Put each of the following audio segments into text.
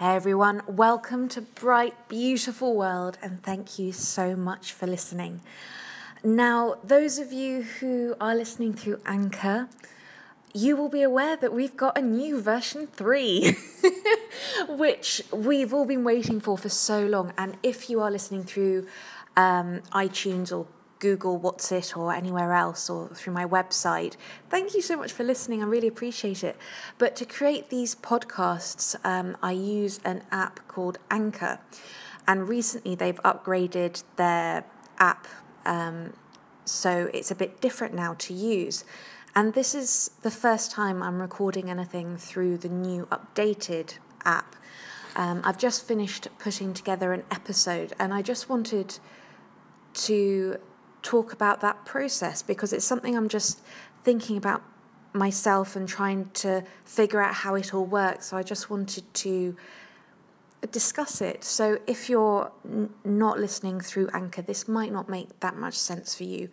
Hey everyone, welcome to Bright Beautiful World, and thank you so much for listening. Now, those of you who are listening through Anchor, you will be aware that we've got a new version 3, which we've all been waiting for for so long. And if you are listening through um, iTunes or Google What's It or anywhere else or through my website. Thank you so much for listening. I really appreciate it. But to create these podcasts, um, I use an app called Anchor. And recently they've upgraded their app. Um, so it's a bit different now to use. And this is the first time I'm recording anything through the new updated app. Um, I've just finished putting together an episode and I just wanted to talk about that process because it's something I'm just thinking about myself and trying to figure out how it all works. So I just wanted to discuss it. So if you're n- not listening through Anchor, this might not make that much sense for you.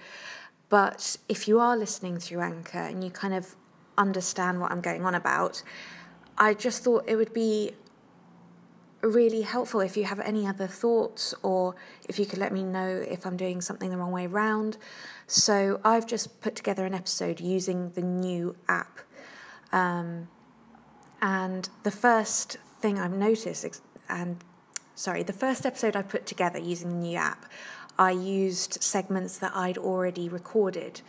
But if you are listening through Anchor and you kind of understand what I'm going on about, I just thought it would be really helpful if you have any other thoughts or if you could let me know if I'm doing something the wrong way around. So I've just put together an episode using the new app. Um, and the first thing I've noticed, and sorry, the first episode I put together using the new app, I used segments that I'd already recorded.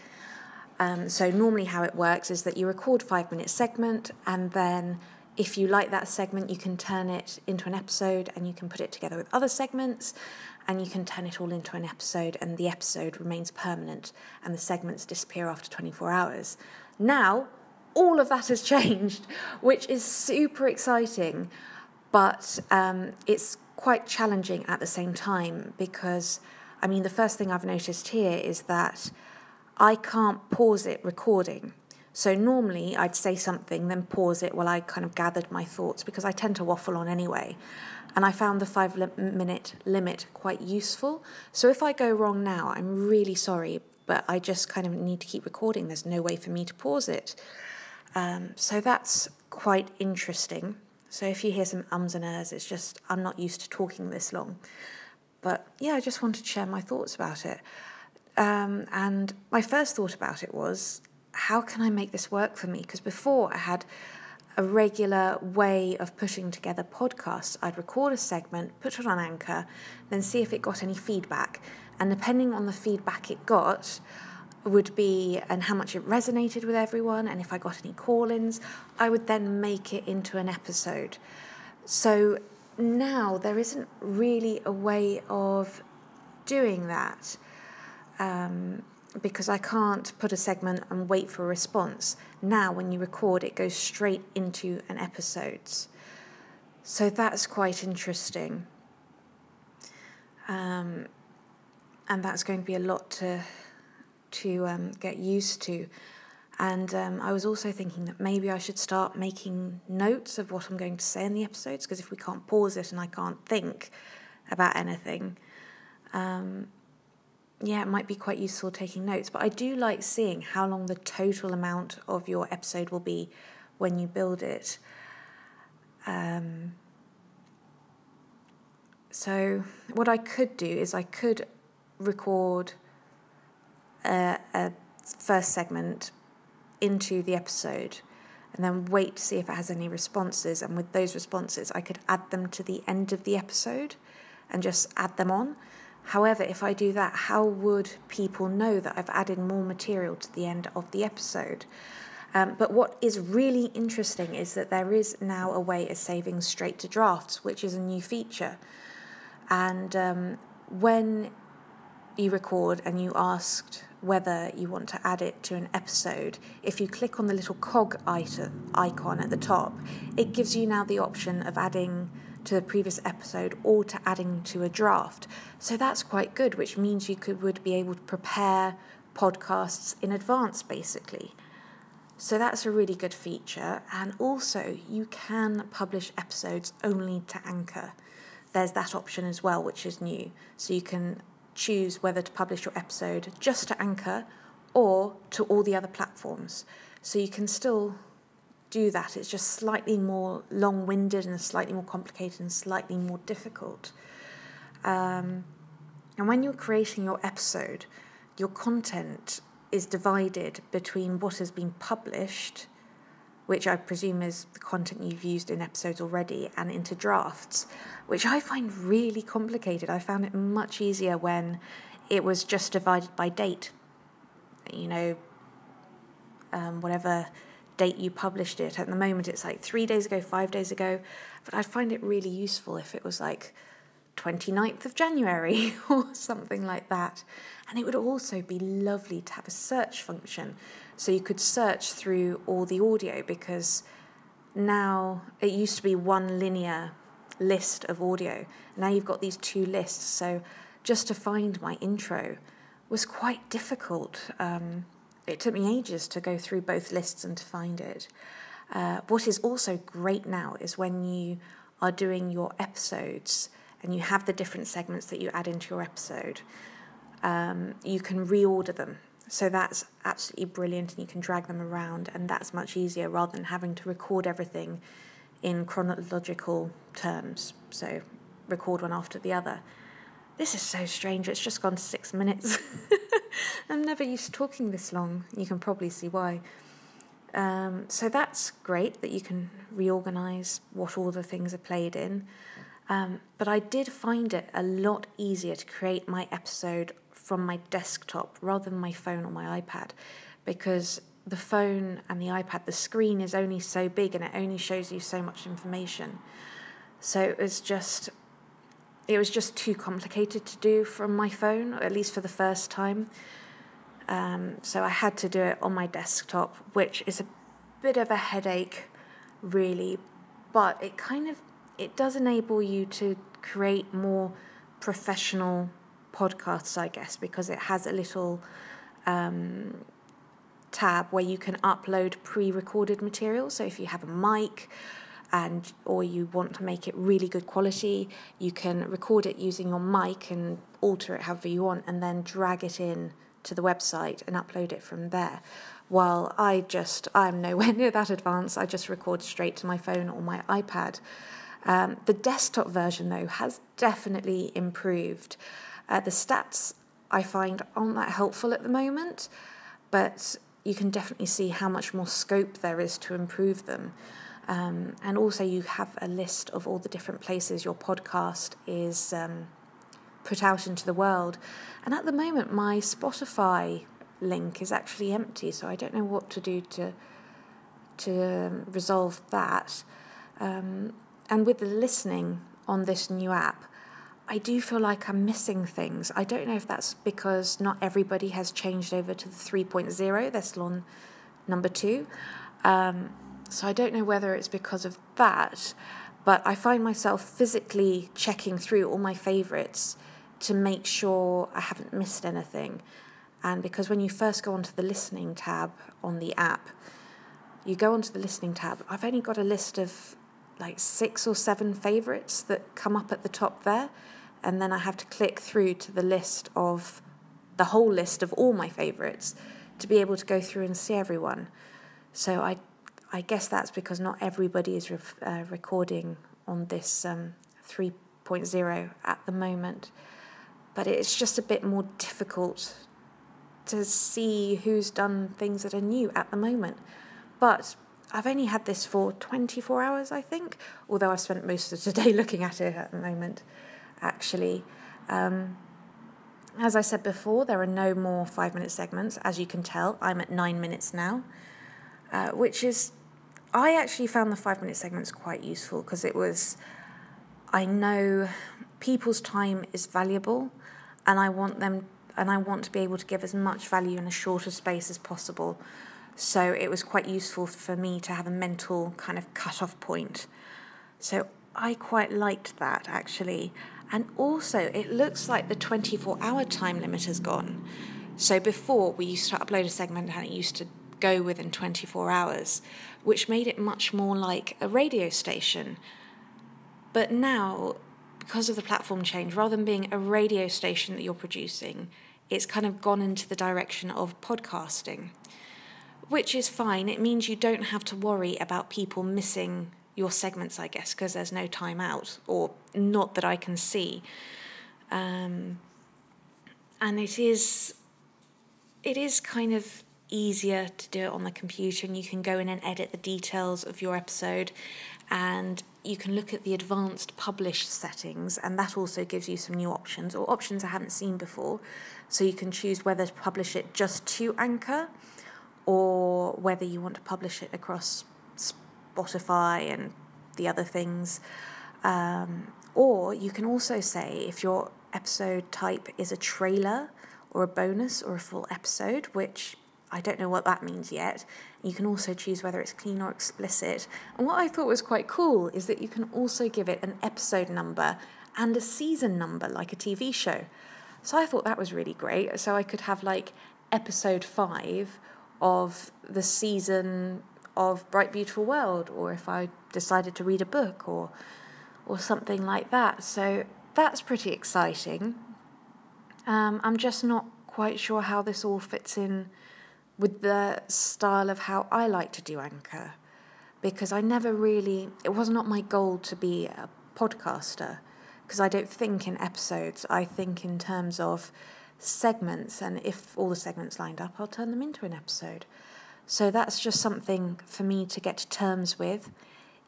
Um, so normally how it works is that you record five minute segment and then if you like that segment, you can turn it into an episode and you can put it together with other segments and you can turn it all into an episode and the episode remains permanent and the segments disappear after 24 hours. Now, all of that has changed, which is super exciting, but um, it's quite challenging at the same time because, I mean, the first thing I've noticed here is that I can't pause it recording. So normally I'd say something, then pause it while I kind of gathered my thoughts because I tend to waffle on anyway. And I found the five li- minute limit quite useful. So if I go wrong now, I'm really sorry, but I just kind of need to keep recording. There's no way for me to pause it. Um, so that's quite interesting. So if you hear some ums and ers, it's just I'm not used to talking this long. But yeah, I just wanted to share my thoughts about it. Um, and my first thought about it was how can I make this work for me? Because before I had a regular way of putting together podcasts. I'd record a segment, put it on Anchor, then see if it got any feedback. And depending on the feedback it got, would be and how much it resonated with everyone, and if I got any call ins, I would then make it into an episode. So now there isn't really a way of doing that. Um, because I can't put a segment and wait for a response. Now, when you record, it goes straight into an episode. So that's quite interesting. Um, and that's going to be a lot to to um, get used to. And um, I was also thinking that maybe I should start making notes of what I'm going to say in the episodes because if we can't pause it and I can't think about anything, um, yeah, it might be quite useful taking notes, but I do like seeing how long the total amount of your episode will be when you build it. Um, so, what I could do is I could record a, a first segment into the episode and then wait to see if it has any responses. And with those responses, I could add them to the end of the episode and just add them on. However, if I do that, how would people know that I've added more material to the end of the episode? Um, but what is really interesting is that there is now a way of saving straight to drafts, which is a new feature. And um, when you record and you asked whether you want to add it to an episode, if you click on the little cog icon at the top, it gives you now the option of adding to the previous episode or to adding to a draft. So that's quite good, which means you could would be able to prepare podcasts in advance basically. So that's a really good feature and also you can publish episodes only to Anchor. There's that option as well which is new. So you can choose whether to publish your episode just to Anchor or to all the other platforms. So you can still do that. It's just slightly more long winded and slightly more complicated and slightly more difficult. Um, and when you're creating your episode, your content is divided between what has been published, which I presume is the content you've used in episodes already, and into drafts, which I find really complicated. I found it much easier when it was just divided by date. You know, um, whatever date you published it. At the moment, it's like three days ago, five days ago. But I'd find it really useful if it was like 29th of January or something like that. And it would also be lovely to have a search function so you could search through all the audio because now it used to be one linear list of audio. Now you've got these two lists. So just to find my intro was quite difficult. Um, it took me ages to go through both lists and to find it. Uh, what is also great now is when you are doing your episodes and you have the different segments that you add into your episode, um, you can reorder them. So that's absolutely brilliant, and you can drag them around, and that's much easier rather than having to record everything in chronological terms. So record one after the other. This is so strange, it's just gone to six minutes. I'm never used to talking this long. You can probably see why. Um, so that's great that you can reorganize what all the things are played in. Um, but I did find it a lot easier to create my episode from my desktop rather than my phone or my iPad because the phone and the iPad, the screen is only so big and it only shows you so much information. So it was just it was just too complicated to do from my phone, at least for the first time. Um, so I had to do it on my desktop, which is a bit of a headache, really, but it kind of it does enable you to create more professional podcasts, I guess, because it has a little um, tab where you can upload pre-recorded material. So if you have a mic and or you want to make it really good quality, you can record it using your mic and alter it however you want, and then drag it in to the website and upload it from there. While I just I'm nowhere near that advanced, I just record straight to my phone or my iPad. Um, the desktop version though has definitely improved. Uh, the stats I find aren't that helpful at the moment, but you can definitely see how much more scope there is to improve them. Um, and also, you have a list of all the different places your podcast is um, put out into the world. And at the moment, my Spotify link is actually empty, so I don't know what to do to to um, resolve that. Um, and with the listening on this new app, I do feel like I'm missing things. I don't know if that's because not everybody has changed over to the 3.0, they're still on number two. Um, so I don't know whether it's because of that, but I find myself physically checking through all my favourites to make sure I haven't missed anything. And because when you first go onto the listening tab on the app, you go onto the listening tab, I've only got a list of like six or seven favourites that come up at the top there. And then I have to click through to the list of the whole list of all my favourites to be able to go through and see everyone. So I I guess that's because not everybody is re- uh, recording on this um, 3.0 at the moment. But it's just a bit more difficult to see who's done things that are new at the moment. But I've only had this for 24 hours, I think, although I've spent most of today looking at it at the moment, actually. Um, as I said before, there are no more five minute segments. As you can tell, I'm at nine minutes now, uh, which is I actually found the five minute segments quite useful because it was, I know people's time is valuable and I want them, and I want to be able to give as much value in a shorter space as possible. So it was quite useful for me to have a mental kind of cut off point. So I quite liked that actually. And also, it looks like the 24 hour time limit has gone. So before, we used to upload a segment and it used to go within 24 hours, which made it much more like a radio station. But now, because of the platform change, rather than being a radio station that you're producing, it's kind of gone into the direction of podcasting, which is fine. It means you don't have to worry about people missing your segments, I guess, because there's no time out, or not that I can see. Um, and it is, it is kind of easier to do it on the computer, and you can go in and edit the details of your episode, and you can look at the advanced publish settings, and that also gives you some new options or options I haven't seen before. So you can choose whether to publish it just to Anchor or whether you want to publish it across Spotify and the other things. Um, or you can also say if your episode type is a trailer or a bonus or a full episode, which I don't know what that means yet. You can also choose whether it's clean or explicit. And what I thought was quite cool is that you can also give it an episode number and a season number like a TV show. So I thought that was really great. So I could have like episode five of the season of Bright Beautiful World, or if I decided to read a book or or something like that. So that's pretty exciting. Um, I'm just not quite sure how this all fits in with the style of how I like to do Anchor, because I never really, it was not my goal to be a podcaster, because I don't think in episodes, I think in terms of segments, and if all the segments lined up, I'll turn them into an episode. So that's just something for me to get to terms with.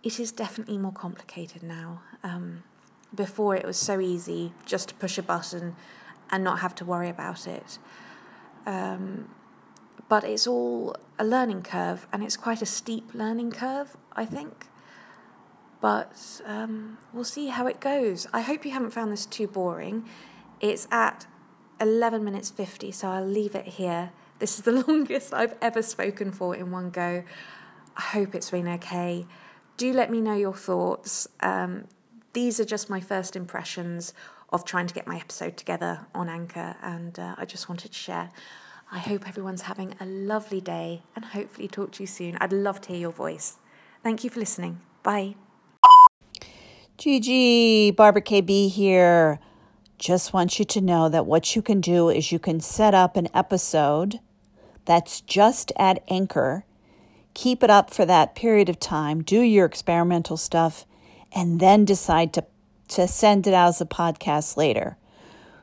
It is definitely more complicated now. Um, before it was so easy just to push a button and not have to worry about it. Um, but it's all a learning curve, and it's quite a steep learning curve, I think. But um, we'll see how it goes. I hope you haven't found this too boring. It's at 11 minutes 50, so I'll leave it here. This is the longest I've ever spoken for in one go. I hope it's been okay. Do let me know your thoughts. Um, these are just my first impressions of trying to get my episode together on Anchor, and uh, I just wanted to share. I hope everyone's having a lovely day and hopefully talk to you soon. I'd love to hear your voice. Thank you for listening. Bye. Gigi, Barbara KB here. Just want you to know that what you can do is you can set up an episode that's just at Anchor. Keep it up for that period of time, do your experimental stuff, and then decide to, to send it out as a podcast later.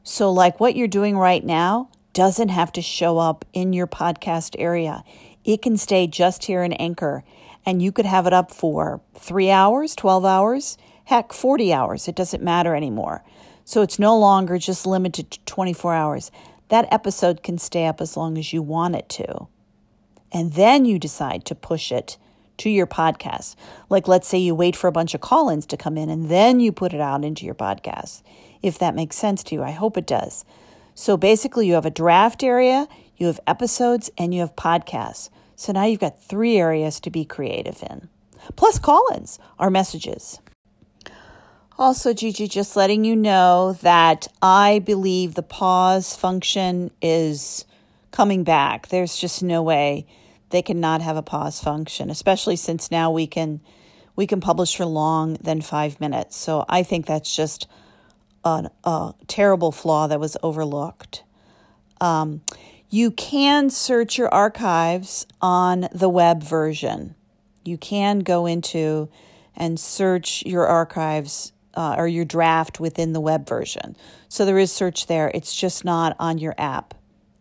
So, like what you're doing right now doesn't have to show up in your podcast area. It can stay just here in Anchor, and you could have it up for three hours, 12 hours, heck, 40 hours. It doesn't matter anymore. So, it's no longer just limited to 24 hours that episode can stay up as long as you want it to. And then you decide to push it to your podcast. Like, let's say you wait for a bunch of call ins to come in and then you put it out into your podcast. If that makes sense to you, I hope it does. So basically, you have a draft area, you have episodes, and you have podcasts. So now you've got three areas to be creative in. Plus, call ins are messages. Also, Gigi, just letting you know that I believe the pause function is coming back. There's just no way they cannot have a pause function, especially since now we can we can publish for long than five minutes. So I think that's just a, a terrible flaw that was overlooked. Um, you can search your archives on the web version. You can go into and search your archives uh, or your draft within the web version. So there is search there. It's just not on your app,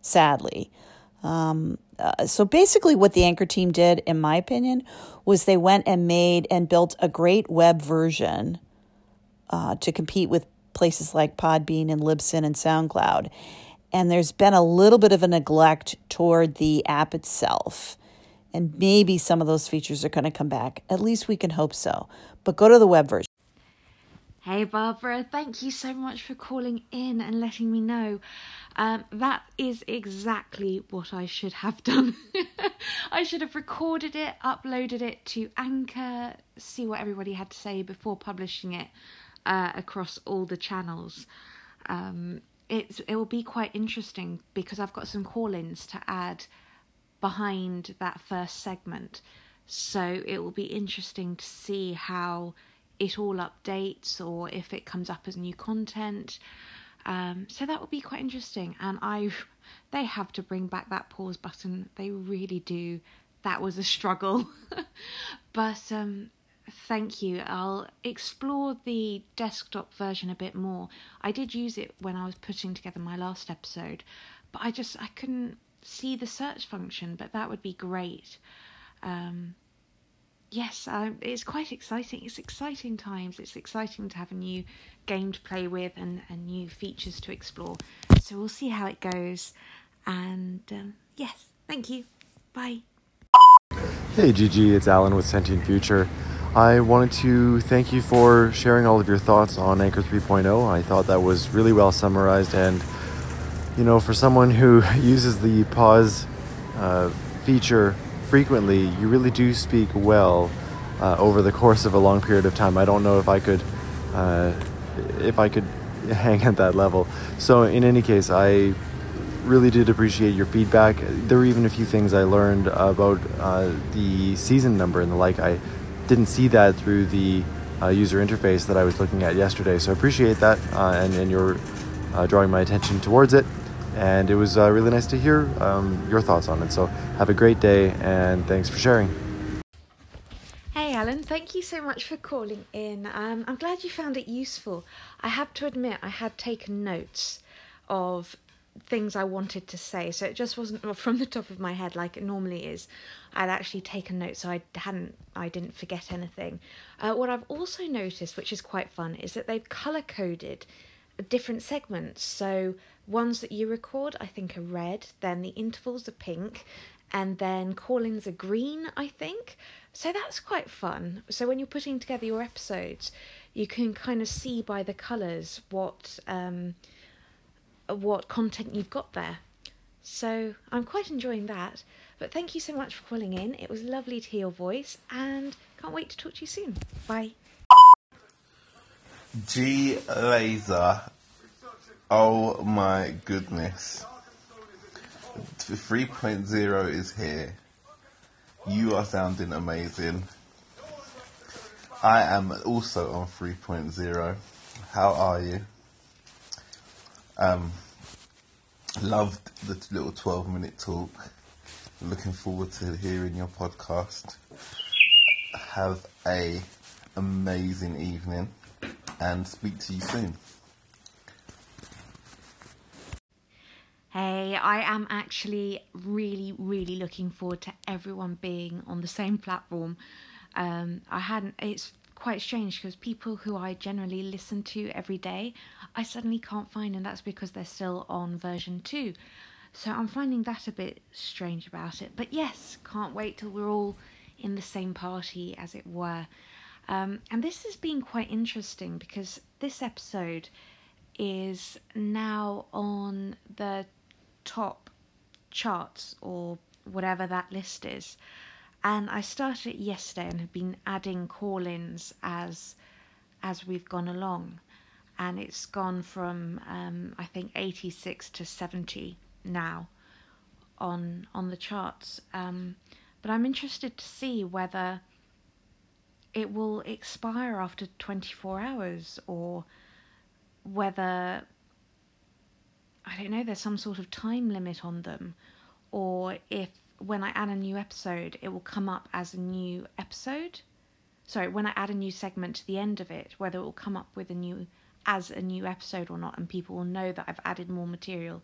sadly. Um, uh, so basically, what the Anchor team did, in my opinion, was they went and made and built a great web version uh, to compete with places like Podbean and Libsyn and SoundCloud. And there's been a little bit of a neglect toward the app itself. And maybe some of those features are going to come back. At least we can hope so. But go to the web version. Hey Barbara, thank you so much for calling in and letting me know. Um, that is exactly what I should have done. I should have recorded it, uploaded it to Anchor, see what everybody had to say before publishing it uh, across all the channels. Um, it's, it will be quite interesting because I've got some call ins to add behind that first segment. So it will be interesting to see how it all updates or if it comes up as new content. Um, so that will be quite interesting. And I, they have to bring back that pause button. They really do. that was a struggle. but um, thank you. I'll explore the desktop version a bit more. I did use it when I was putting together my last episode, but I just I couldn't see the search function. But that would be great. Um, yes, um, it's quite exciting. It's exciting times. It's exciting to have a new game to play with and, and new features to explore. So we'll see how it goes. And um, yes, thank you. Bye. Hey Gigi, it's Alan with Sentient Future. I wanted to thank you for sharing all of your thoughts on Anchor 3.0. I thought that was really well summarized, and you know, for someone who uses the pause uh, feature frequently, you really do speak well uh, over the course of a long period of time. I don't know if I could, uh, if I could hang at that level. So, in any case, I really did appreciate your feedback. There were even a few things I learned about uh, the season number and the like. I didn't see that through the uh, user interface that I was looking at yesterday. So I appreciate that uh, and, and your uh, drawing my attention towards it. And it was uh, really nice to hear um, your thoughts on it. So have a great day and thanks for sharing. Hey Alan, thank you so much for calling in. Um, I'm glad you found it useful. I have to admit, I had taken notes of things I wanted to say, so it just wasn't from the top of my head like it normally is. I'd actually taken notes, so I hadn't, I didn't forget anything. Uh, what I've also noticed, which is quite fun, is that they've color coded different segments. So ones that you record, I think, are red. Then the intervals are pink, and then call-ins are green. I think. So that's quite fun. So when you're putting together your episodes, you can kind of see by the colors what. Um, what content you've got there. So I'm quite enjoying that. But thank you so much for calling in. It was lovely to hear your voice and can't wait to talk to you soon. Bye. G Laser. Oh my goodness. 3.0 is here. You are sounding amazing. I am also on 3.0. How are you? Um, loved the little 12 minute talk. Looking forward to hearing your podcast. Have a amazing evening and speak to you soon. Hey, I am actually really, really looking forward to everyone being on the same platform. Um, I hadn't, it's quite strange because people who I generally listen to every day, I suddenly can't find, and that's because they're still on version 2. So I'm finding that a bit strange about it. But yes, can't wait till we're all in the same party, as it were. Um, and this has been quite interesting because this episode is now on the top charts or whatever that list is and I started it yesterday and have been adding call-ins as as we've gone along, and it's gone from um, I think 86 to 70 now on on the charts. Um, but I'm interested to see whether it will expire after 24 hours or whether I don't know there's some sort of time limit on them or if when I add a new episode, it will come up as a new episode. Sorry, when I add a new segment to the end of it, whether it will come up with a new as a new episode or not, and people will know that I've added more material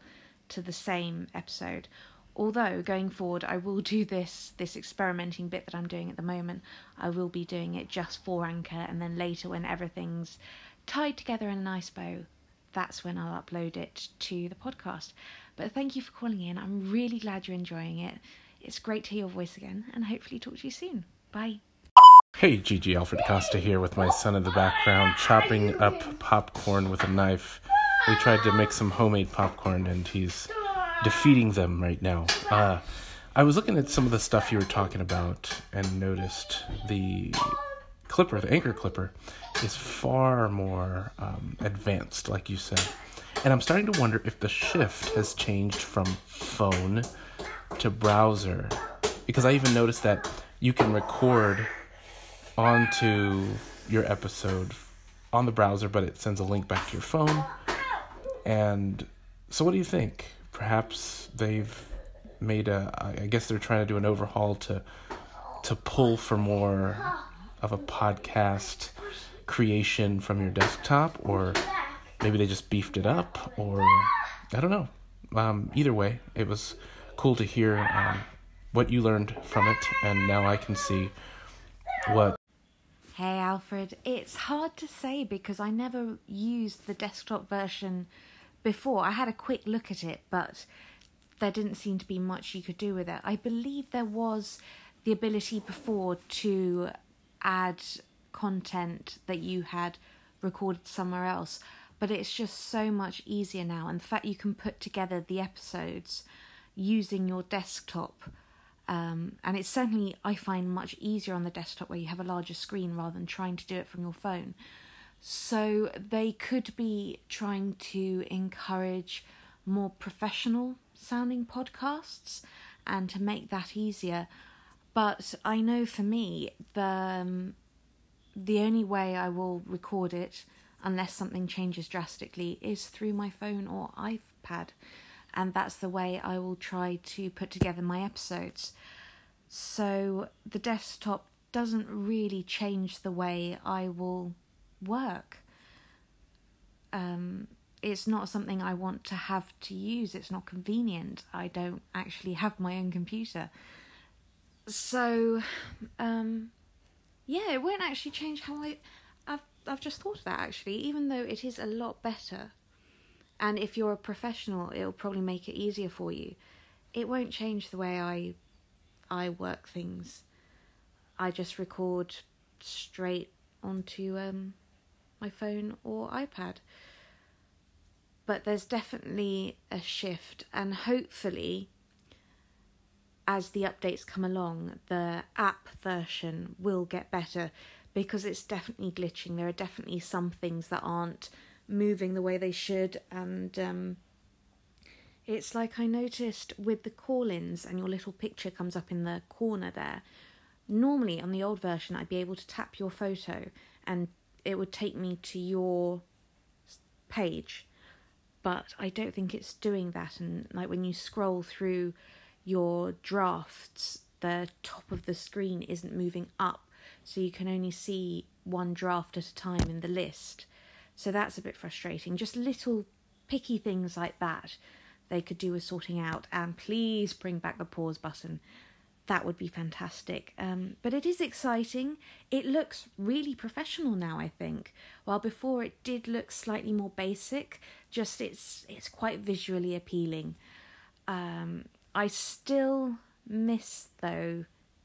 to the same episode. Although going forward, I will do this this experimenting bit that I'm doing at the moment. I will be doing it just for Anchor, and then later when everything's tied together in a nice bow, that's when I'll upload it to the podcast. But thank you for calling in. I'm really glad you're enjoying it. It's great to hear your voice again, and hopefully talk to you soon. Bye. Hey, Gigi Alfred Costa here with my son in the background, chopping up popcorn with a knife. We tried to make some homemade popcorn, and he's defeating them right now. Uh, I was looking at some of the stuff you were talking about and noticed the clipper, the anchor clipper, is far more um, advanced, like you said. And I'm starting to wonder if the shift has changed from phone to browser because I even noticed that you can record onto your episode on the browser, but it sends a link back to your phone. And so, what do you think? Perhaps they've made a. I guess they're trying to do an overhaul to to pull for more of a podcast creation from your desktop, or maybe they just beefed it up, or I don't know. Um, either way, it was cool to hear um, what you learned from it, and now I can see what. Hey Alfred, it's hard to say because I never used the desktop version before. I had a quick look at it, but there didn't seem to be much you could do with it. I believe there was the ability before to add content that you had recorded somewhere else, but it's just so much easier now. And the fact you can put together the episodes using your desktop. Um, and it's certainly, I find, much easier on the desktop where you have a larger screen rather than trying to do it from your phone. So they could be trying to encourage more professional sounding podcasts and to make that easier. But I know for me, the um, the only way I will record it, unless something changes drastically, is through my phone or iPad, and that's the way I will try to put together my episodes. So the desktop doesn't really change the way I will work. Um, it's not something I want to have to use. It's not convenient. I don't actually have my own computer. So, um, yeah, it won't actually change how I. I've I've just thought of that actually. Even though it is a lot better, and if you're a professional, it'll probably make it easier for you. It won't change the way I I work things. I just record straight onto um my phone or iPad. But there's definitely a shift, and hopefully, as the updates come along, the app version will get better because it's definitely glitching. There are definitely some things that aren't moving the way they should, and um, it's like I noticed with the call ins, and your little picture comes up in the corner there. Normally, on the old version, I'd be able to tap your photo and it would take me to your page, but I don't think it's doing that. And like when you scroll through your drafts, the top of the screen isn't moving up, so you can only see one draft at a time in the list. So that's a bit frustrating. Just little picky things like that they could do with sorting out. And please bring back the pause button. That would be fantastic. Um, but it is exciting. It looks really professional now, I think. While before it did look slightly more basic, just it's it's quite visually appealing. Um, I still miss though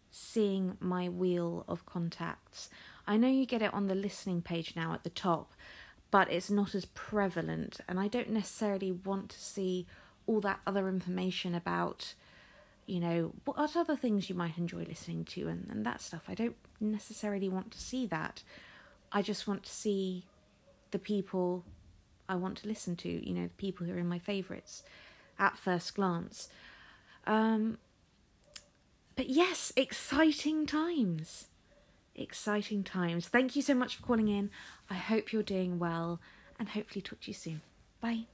seeing my wheel of contacts. I know you get it on the listening page now at the top, but it's not as prevalent, and I don't necessarily want to see all that other information about, you know, what other things you might enjoy listening to and, and that stuff. I don't necessarily want to see that. I just want to see the people I want to listen to, you know, the people who are in my favourites at first glance. Um, but yes, exciting times. Exciting times. Thank you so much for calling in. I hope you're doing well and hopefully talk to you soon. Bye.